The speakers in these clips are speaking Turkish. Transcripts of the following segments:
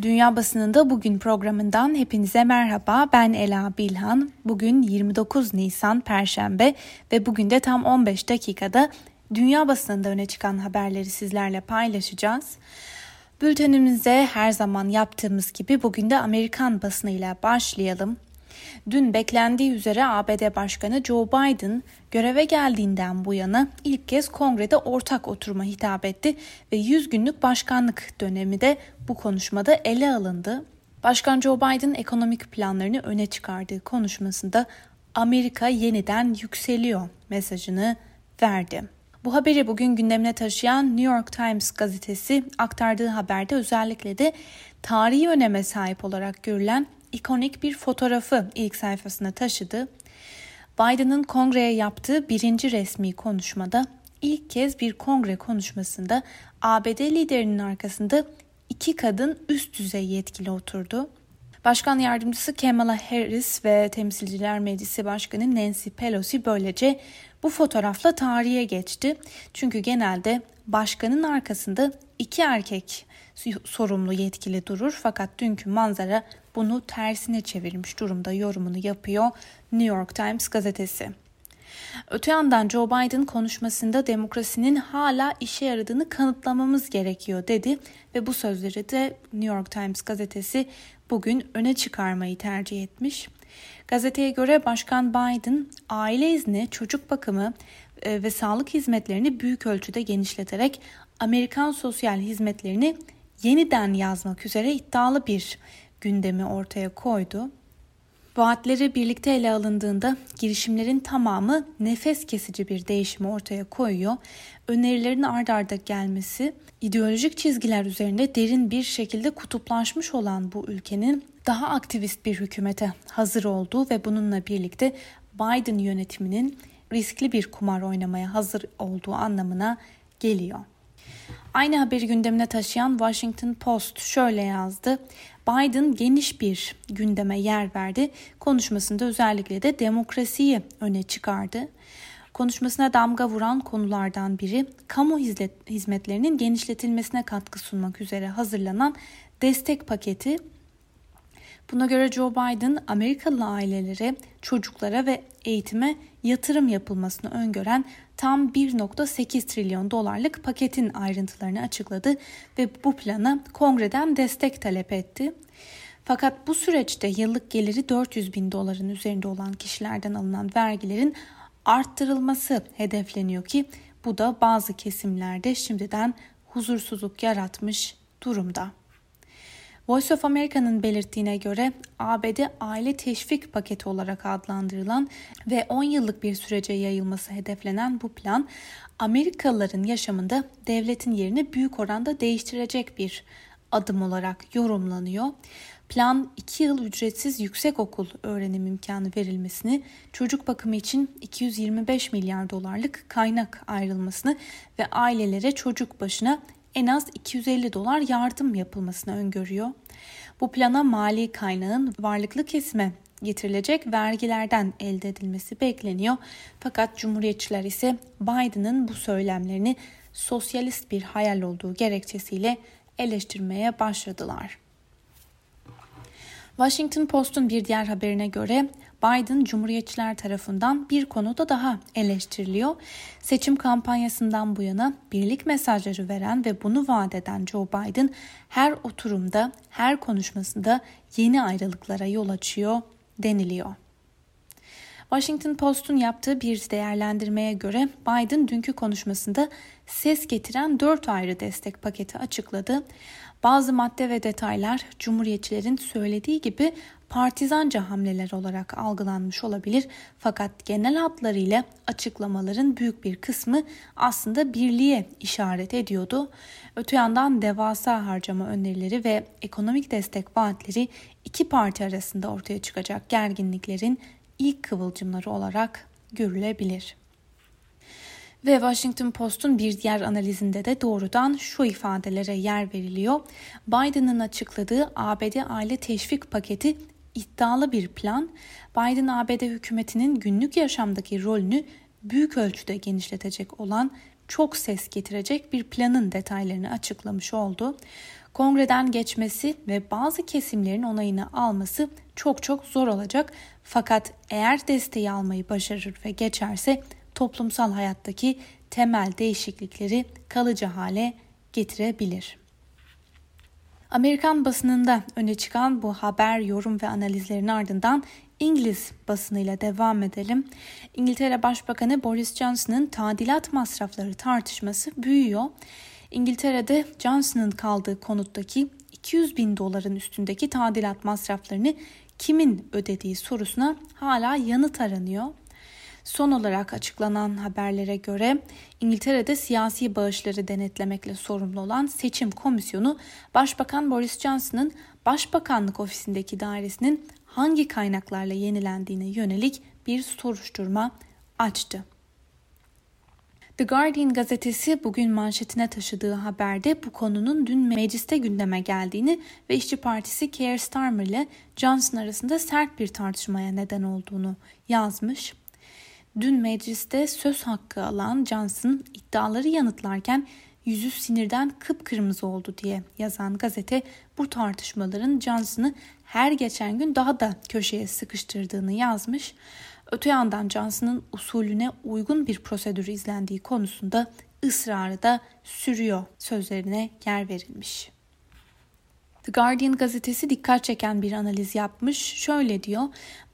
Dünya Basınında Bugün programından hepinize merhaba. Ben Ela Bilhan. Bugün 29 Nisan Perşembe ve bugün de tam 15 dakikada dünya basınında öne çıkan haberleri sizlerle paylaşacağız. Bültenimize her zaman yaptığımız gibi bugün de Amerikan basınıyla başlayalım. Dün beklendiği üzere ABD Başkanı Joe Biden göreve geldiğinden bu yana ilk kez kongrede ortak oturuma hitap etti ve 100 günlük başkanlık dönemi de bu konuşmada ele alındı. Başkan Joe Biden ekonomik planlarını öne çıkardığı konuşmasında Amerika yeniden yükseliyor mesajını verdi. Bu haberi bugün gündemine taşıyan New York Times gazetesi aktardığı haberde özellikle de tarihi öneme sahip olarak görülen ikonik bir fotoğrafı ilk sayfasına taşıdı. Biden'ın kongreye yaptığı birinci resmi konuşmada ilk kez bir kongre konuşmasında ABD liderinin arkasında iki kadın üst düzey yetkili oturdu. Başkan yardımcısı Kamala Harris ve Temsilciler Meclisi Başkanı Nancy Pelosi böylece bu fotoğrafla tarihe geçti. Çünkü genelde başkanın arkasında iki erkek sorumlu yetkili durur fakat dünkü manzara bunu tersine çevirmiş durumda yorumunu yapıyor New York Times gazetesi. Öte yandan Joe Biden konuşmasında demokrasinin hala işe yaradığını kanıtlamamız gerekiyor dedi ve bu sözleri de New York Times gazetesi bugün öne çıkarmayı tercih etmiş. Gazeteye göre Başkan Biden aile izni, çocuk bakımı e, ve sağlık hizmetlerini büyük ölçüde genişleterek Amerikan sosyal hizmetlerini yeniden yazmak üzere iddialı bir gündemi ortaya koydu. Vaatleri birlikte ele alındığında girişimlerin tamamı nefes kesici bir değişimi ortaya koyuyor. Önerilerin ard arda gelmesi, ideolojik çizgiler üzerinde derin bir şekilde kutuplaşmış olan bu ülkenin daha aktivist bir hükümete hazır olduğu ve bununla birlikte Biden yönetiminin riskli bir kumar oynamaya hazır olduğu anlamına geliyor. Aynı haberi gündemine taşıyan Washington Post şöyle yazdı. Biden geniş bir gündeme yer verdi. Konuşmasında özellikle de demokrasiyi öne çıkardı. Konuşmasına damga vuran konulardan biri kamu hizmetlerinin genişletilmesine katkı sunmak üzere hazırlanan destek paketi Buna göre Joe Biden Amerikalı ailelere, çocuklara ve eğitime yatırım yapılmasını öngören tam 1.8 trilyon dolarlık paketin ayrıntılarını açıkladı ve bu plana kongreden destek talep etti. Fakat bu süreçte yıllık geliri 400 bin doların üzerinde olan kişilerden alınan vergilerin arttırılması hedefleniyor ki bu da bazı kesimlerde şimdiden huzursuzluk yaratmış durumda. Voice of America'nın belirttiğine göre ABD aile teşvik paketi olarak adlandırılan ve 10 yıllık bir sürece yayılması hedeflenen bu plan Amerikalıların yaşamında devletin yerini büyük oranda değiştirecek bir adım olarak yorumlanıyor. Plan 2 yıl ücretsiz yüksek okul öğrenim imkanı verilmesini, çocuk bakımı için 225 milyar dolarlık kaynak ayrılmasını ve ailelere çocuk başına en az 250 dolar yardım yapılmasını öngörüyor. Bu plana mali kaynağın varlıklı kesime getirilecek vergilerden elde edilmesi bekleniyor. Fakat Cumhuriyetçiler ise Biden'ın bu söylemlerini sosyalist bir hayal olduğu gerekçesiyle eleştirmeye başladılar. Washington Post'un bir diğer haberine göre Biden Cumhuriyetçiler tarafından bir konuda daha eleştiriliyor. Seçim kampanyasından bu yana birlik mesajları veren ve bunu vaat eden Joe Biden her oturumda, her konuşmasında yeni ayrılıklara yol açıyor deniliyor. Washington Post'un yaptığı bir değerlendirmeye göre Biden dünkü konuşmasında ses getiren dört ayrı destek paketi açıkladı. Bazı madde ve detaylar Cumhuriyetçilerin söylediği gibi partizanca hamleler olarak algılanmış olabilir fakat genel hatlarıyla açıklamaların büyük bir kısmı aslında birliğe işaret ediyordu. Öte yandan devasa harcama önerileri ve ekonomik destek vaatleri iki parti arasında ortaya çıkacak gerginliklerin ilk kıvılcımları olarak görülebilir. Ve Washington Post'un bir diğer analizinde de doğrudan şu ifadelere yer veriliyor. Biden'ın açıkladığı ABD aile teşvik paketi iddialı bir plan. Biden ABD hükümetinin günlük yaşamdaki rolünü büyük ölçüde genişletecek olan çok ses getirecek bir planın detaylarını açıklamış oldu. kongreden geçmesi ve bazı kesimlerin onayını alması çok çok zor olacak. Fakat eğer desteği almayı başarır ve geçerse toplumsal hayattaki temel değişiklikleri kalıcı hale getirebilir. Amerikan basınında öne çıkan bu haber, yorum ve analizlerin ardından İngiliz basınıyla devam edelim. İngiltere Başbakanı Boris Johnson'ın tadilat masrafları tartışması büyüyor. İngiltere'de Johnson'ın kaldığı konuttaki 200 bin doların üstündeki tadilat masraflarını kimin ödediği sorusuna hala yanıt aranıyor. Son olarak açıklanan haberlere göre İngiltere'de siyasi bağışları denetlemekle sorumlu olan seçim komisyonu Başbakan Boris Johnson'ın Başbakanlık ofisindeki dairesinin hangi kaynaklarla yenilendiğine yönelik bir soruşturma açtı. The Guardian gazetesi bugün manşetine taşıdığı haberde bu konunun dün mecliste gündeme geldiğini ve İşçi Partisi Keir Starmer ile Johnson arasında sert bir tartışmaya neden olduğunu yazmış. Dün mecliste söz hakkı alan Johnson iddiaları yanıtlarken yüzü sinirden kıpkırmızı oldu diye yazan gazete bu tartışmaların Johnson'ı her geçen gün daha da köşeye sıkıştırdığını yazmış. Öte yandan Johnson'ın usulüne uygun bir prosedür izlendiği konusunda ısrarı da sürüyor sözlerine yer verilmiş. The Guardian gazetesi dikkat çeken bir analiz yapmış. Şöyle diyor.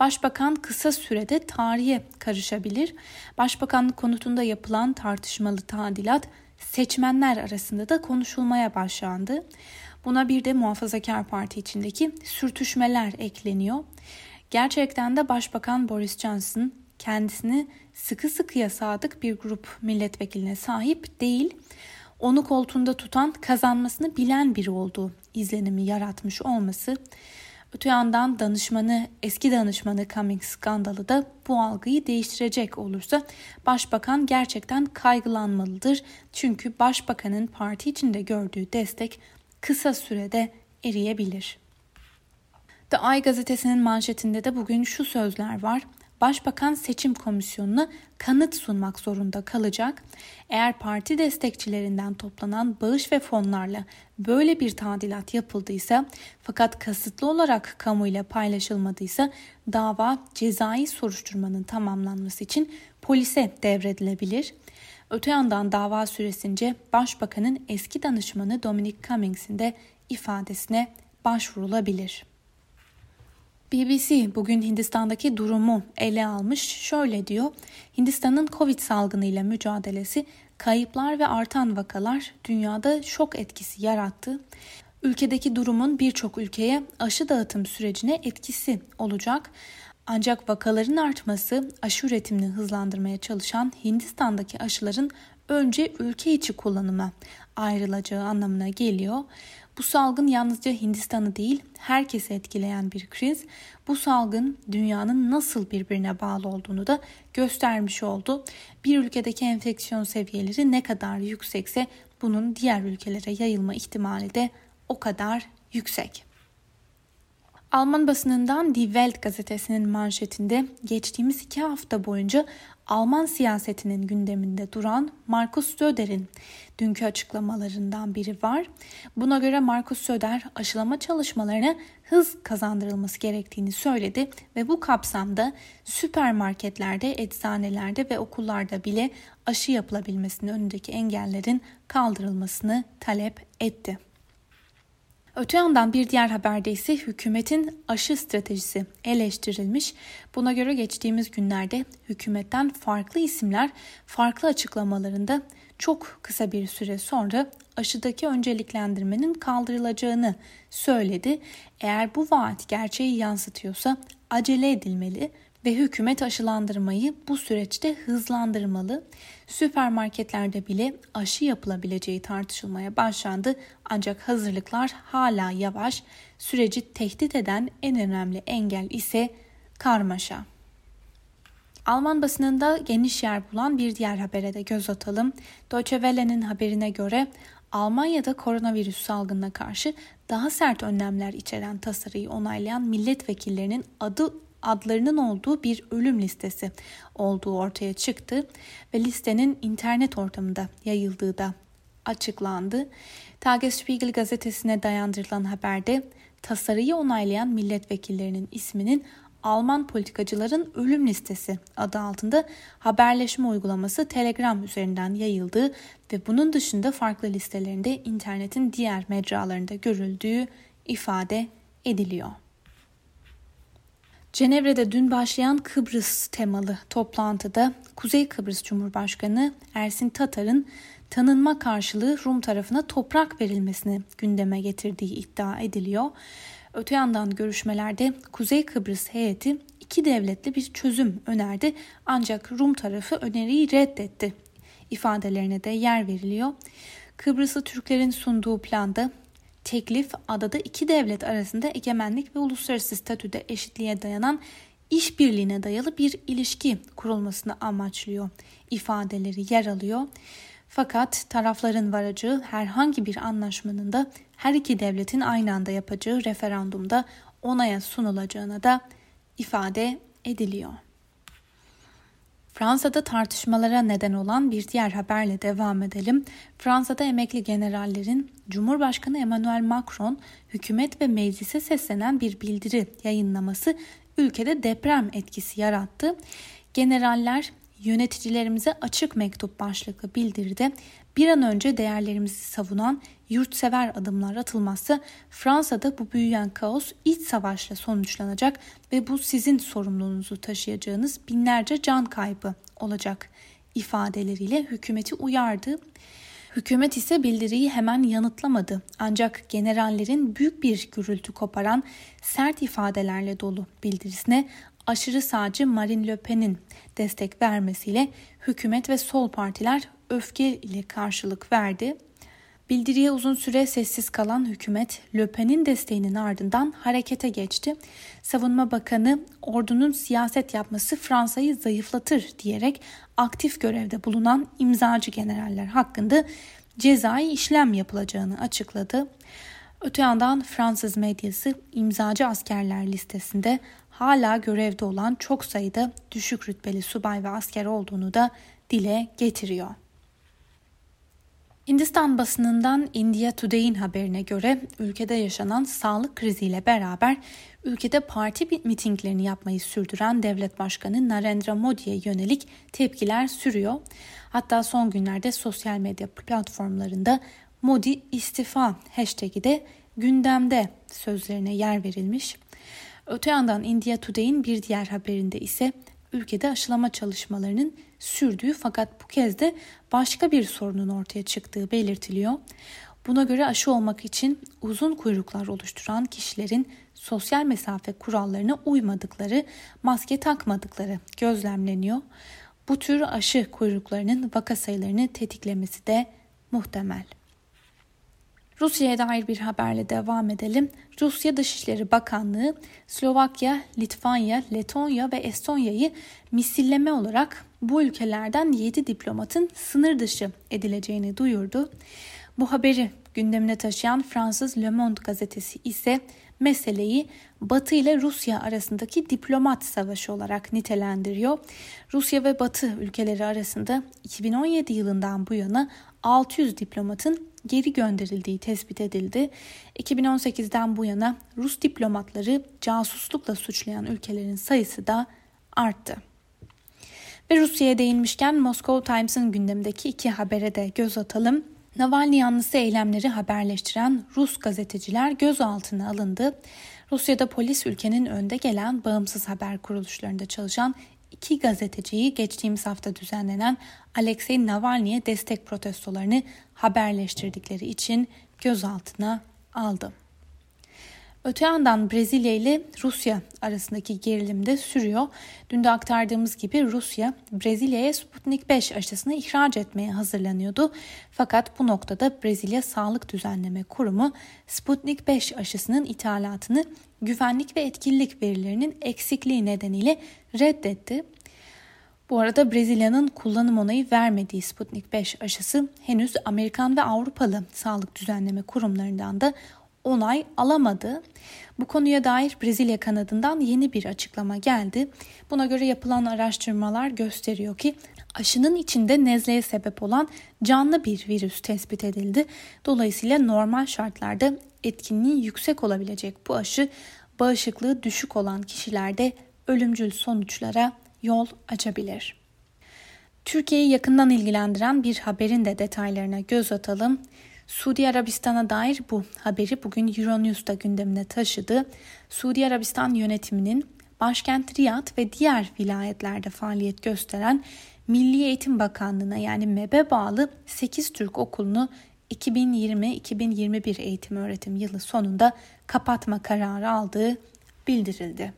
Başbakan kısa sürede tarihe karışabilir. Başbakanlık konutunda yapılan tartışmalı tadilat seçmenler arasında da konuşulmaya başlandı. Buna bir de Muhafazakar Parti içindeki sürtüşmeler ekleniyor. Gerçekten de Başbakan Boris Johnson kendisini sıkı sıkıya sadık bir grup milletvekiline sahip değil. Onu koltuğunda tutan kazanmasını bilen biri olduğu izlenimi yaratmış olması. Öte yandan danışmanı, eski danışmanı Cummings skandalı da bu algıyı değiştirecek olursa başbakan gerçekten kaygılanmalıdır. Çünkü başbakanın parti içinde gördüğü destek kısa sürede eriyebilir. The Eye gazetesinin manşetinde de bugün şu sözler var. Başbakan seçim komisyonuna kanıt sunmak zorunda kalacak. Eğer parti destekçilerinden toplanan bağış ve fonlarla böyle bir tadilat yapıldıysa fakat kasıtlı olarak kamuyla paylaşılmadıysa dava cezai soruşturmanın tamamlanması için polise devredilebilir. Öte yandan dava süresince Başbakanın eski danışmanı Dominic Cummings'in de ifadesine başvurulabilir. BBC bugün Hindistan'daki durumu ele almış. Şöyle diyor. Hindistan'ın Covid salgınıyla mücadelesi kayıplar ve artan vakalar dünyada şok etkisi yarattı. Ülkedeki durumun birçok ülkeye aşı dağıtım sürecine etkisi olacak. Ancak vakaların artması aşı üretimini hızlandırmaya çalışan Hindistan'daki aşıların önce ülke içi kullanıma ayrılacağı anlamına geliyor. Bu salgın yalnızca Hindistan'ı değil, herkesi etkileyen bir kriz. Bu salgın dünyanın nasıl birbirine bağlı olduğunu da göstermiş oldu. Bir ülkedeki enfeksiyon seviyeleri ne kadar yüksekse bunun diğer ülkelere yayılma ihtimali de o kadar yüksek. Alman basınından Die Welt gazetesinin manşetinde geçtiğimiz iki hafta boyunca Alman siyasetinin gündeminde duran Markus Söder'in dünkü açıklamalarından biri var. Buna göre Markus Söder aşılama çalışmalarına hız kazandırılması gerektiğini söyledi ve bu kapsamda süpermarketlerde, eczanelerde ve okullarda bile aşı yapılabilmesinin önündeki engellerin kaldırılmasını talep etti. Öte yandan bir diğer haberde ise hükümetin aşı stratejisi eleştirilmiş. Buna göre geçtiğimiz günlerde hükümetten farklı isimler farklı açıklamalarında çok kısa bir süre sonra aşıdaki önceliklendirmenin kaldırılacağını söyledi. Eğer bu vaat gerçeği yansıtıyorsa acele edilmeli ve hükümet aşılandırmayı bu süreçte hızlandırmalı. Süpermarketlerde bile aşı yapılabileceği tartışılmaya başlandı ancak hazırlıklar hala yavaş. Süreci tehdit eden en önemli engel ise karmaşa. Alman basınında geniş yer bulan bir diğer habere de göz atalım. Deutsche Welle'nin haberine göre Almanya'da koronavirüs salgınına karşı daha sert önlemler içeren tasarıyı onaylayan milletvekillerinin adı adlarının olduğu bir ölüm listesi olduğu ortaya çıktı ve listenin internet ortamında yayıldığı da açıklandı. Tagesspiegel gazetesine dayandırılan haberde tasarıyı onaylayan milletvekillerinin isminin Alman politikacıların ölüm listesi adı altında haberleşme uygulaması Telegram üzerinden yayıldığı ve bunun dışında farklı listelerinde internetin diğer mecralarında görüldüğü ifade ediliyor. Cenevre'de dün başlayan Kıbrıs temalı toplantıda Kuzey Kıbrıs Cumhurbaşkanı Ersin Tatar'ın tanınma karşılığı Rum tarafına toprak verilmesini gündeme getirdiği iddia ediliyor. Öte yandan görüşmelerde Kuzey Kıbrıs heyeti iki devletli bir çözüm önerdi ancak Rum tarafı öneriyi reddetti. İfadelerine de yer veriliyor. Kıbrıslı Türklerin sunduğu planda teklif adada iki devlet arasında egemenlik ve uluslararası statüde eşitliğe dayanan işbirliğine dayalı bir ilişki kurulmasını amaçlıyor ifadeleri yer alıyor. Fakat tarafların varacağı herhangi bir anlaşmanın da her iki devletin aynı anda yapacağı referandumda onaya sunulacağına da ifade ediliyor. Fransa'da tartışmalara neden olan bir diğer haberle devam edelim. Fransa'da emekli generallerin Cumhurbaşkanı Emmanuel Macron hükümet ve meclise seslenen bir bildiri yayınlaması ülkede deprem etkisi yarattı. Generaller yöneticilerimize açık mektup başlıklı bildiride bir an önce değerlerimizi savunan yurtsever adımlar atılmazsa Fransa'da bu büyüyen kaos iç savaşla sonuçlanacak ve bu sizin sorumluluğunuzu taşıyacağınız binlerce can kaybı olacak ifadeleriyle hükümeti uyardı. Hükümet ise bildiriyi hemen yanıtlamadı. Ancak generallerin büyük bir gürültü koparan sert ifadelerle dolu bildirisine aşırı sağcı Marine Le Pen'in destek vermesiyle hükümet ve sol partiler öfke ile karşılık verdi. Bildiriye uzun süre sessiz kalan hükümet Le Pen'in desteğinin ardından harekete geçti. Savunma Bakanı ordunun siyaset yapması Fransa'yı zayıflatır diyerek aktif görevde bulunan imzacı generaller hakkında cezai işlem yapılacağını açıkladı. Öte yandan Fransız medyası imzacı askerler listesinde hala görevde olan çok sayıda düşük rütbeli subay ve asker olduğunu da dile getiriyor. Hindistan basınından India Today'in haberine göre ülkede yaşanan sağlık kriziyle beraber ülkede parti mitinglerini yapmayı sürdüren devlet başkanı Narendra Modi'ye yönelik tepkiler sürüyor. Hatta son günlerde sosyal medya platformlarında Modi istifa hashtag'i de gündemde sözlerine yer verilmiş. Öte yandan India Today'in bir diğer haberinde ise ülkede aşılama çalışmalarının sürdüğü fakat bu kez de başka bir sorunun ortaya çıktığı belirtiliyor. Buna göre aşı olmak için uzun kuyruklar oluşturan kişilerin sosyal mesafe kurallarına uymadıkları, maske takmadıkları gözlemleniyor. Bu tür aşı kuyruklarının vaka sayılarını tetiklemesi de muhtemel. Rusya'ya dair bir haberle devam edelim. Rusya Dışişleri Bakanlığı Slovakya, Litvanya, Letonya ve Estonya'yı misilleme olarak bu ülkelerden 7 diplomatın sınır dışı edileceğini duyurdu. Bu haberi gündemine taşıyan Fransız Le Monde gazetesi ise meseleyi Batı ile Rusya arasındaki diplomat savaşı olarak nitelendiriyor. Rusya ve Batı ülkeleri arasında 2017 yılından bu yana 600 diplomatın geri gönderildiği tespit edildi. 2018'den bu yana Rus diplomatları casuslukla suçlayan ülkelerin sayısı da arttı. Ve Rusya'ya değinmişken Moscow Times'ın gündemdeki iki habere de göz atalım. Navalny yanlısı eylemleri haberleştiren Rus gazeteciler gözaltına alındı. Rusya'da polis ülkenin önde gelen bağımsız haber kuruluşlarında çalışan iki gazeteciyi geçtiğimiz hafta düzenlenen Alexei Navalny'e destek protestolarını haberleştirdikleri için gözaltına aldı. Öte yandan Brezilya ile Rusya arasındaki gerilim de sürüyor. Dün de aktardığımız gibi Rusya Brezilya'ya Sputnik 5 aşısını ihraç etmeye hazırlanıyordu. Fakat bu noktada Brezilya Sağlık Düzenleme Kurumu Sputnik 5 aşısının ithalatını güvenlik ve etkinlik verilerinin eksikliği nedeniyle reddetti. Bu arada Brezilya'nın kullanım onayı vermediği Sputnik 5 aşısı henüz Amerikan ve Avrupalı sağlık düzenleme kurumlarından da onay alamadı. Bu konuya dair Brezilya kanadından yeni bir açıklama geldi. Buna göre yapılan araştırmalar gösteriyor ki aşının içinde nezleye sebep olan canlı bir virüs tespit edildi. Dolayısıyla normal şartlarda etkinliği yüksek olabilecek bu aşı bağışıklığı düşük olan kişilerde ölümcül sonuçlara yol açabilir. Türkiye'yi yakından ilgilendiren bir haberin de detaylarına göz atalım. Suudi Arabistan'a dair bu haberi bugün Euronews'da gündemine taşıdı. Suudi Arabistan yönetiminin başkent Riyad ve diğer vilayetlerde faaliyet gösteren Milli Eğitim Bakanlığı'na yani MEB'e bağlı 8 Türk okulunu 2020-2021 eğitim öğretim yılı sonunda kapatma kararı aldığı bildirildi.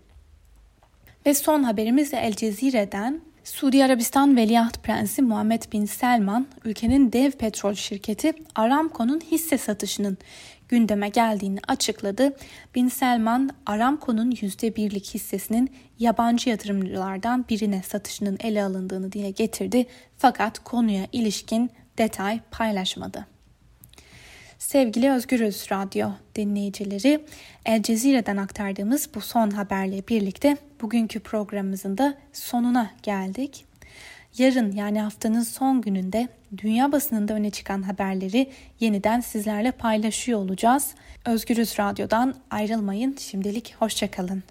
Ve son haberimiz de El Cezire'den Suudi Arabistan Veliaht Prensi Muhammed Bin Selman, ülkenin dev petrol şirketi Aramco'nun hisse satışının gündeme geldiğini açıkladı. Bin Selman, Aramco'nun %1'lik hissesinin yabancı yatırımcılardan birine satışının ele alındığını dile getirdi fakat konuya ilişkin detay paylaşmadı. Sevgili Özgürüz Radyo dinleyicileri, El Cezire'den aktardığımız bu son haberle birlikte bugünkü programımızın da sonuna geldik. Yarın yani haftanın son gününde dünya basınında öne çıkan haberleri yeniden sizlerle paylaşıyor olacağız. Özgürüz Radyo'dan ayrılmayın. Şimdilik hoşçakalın.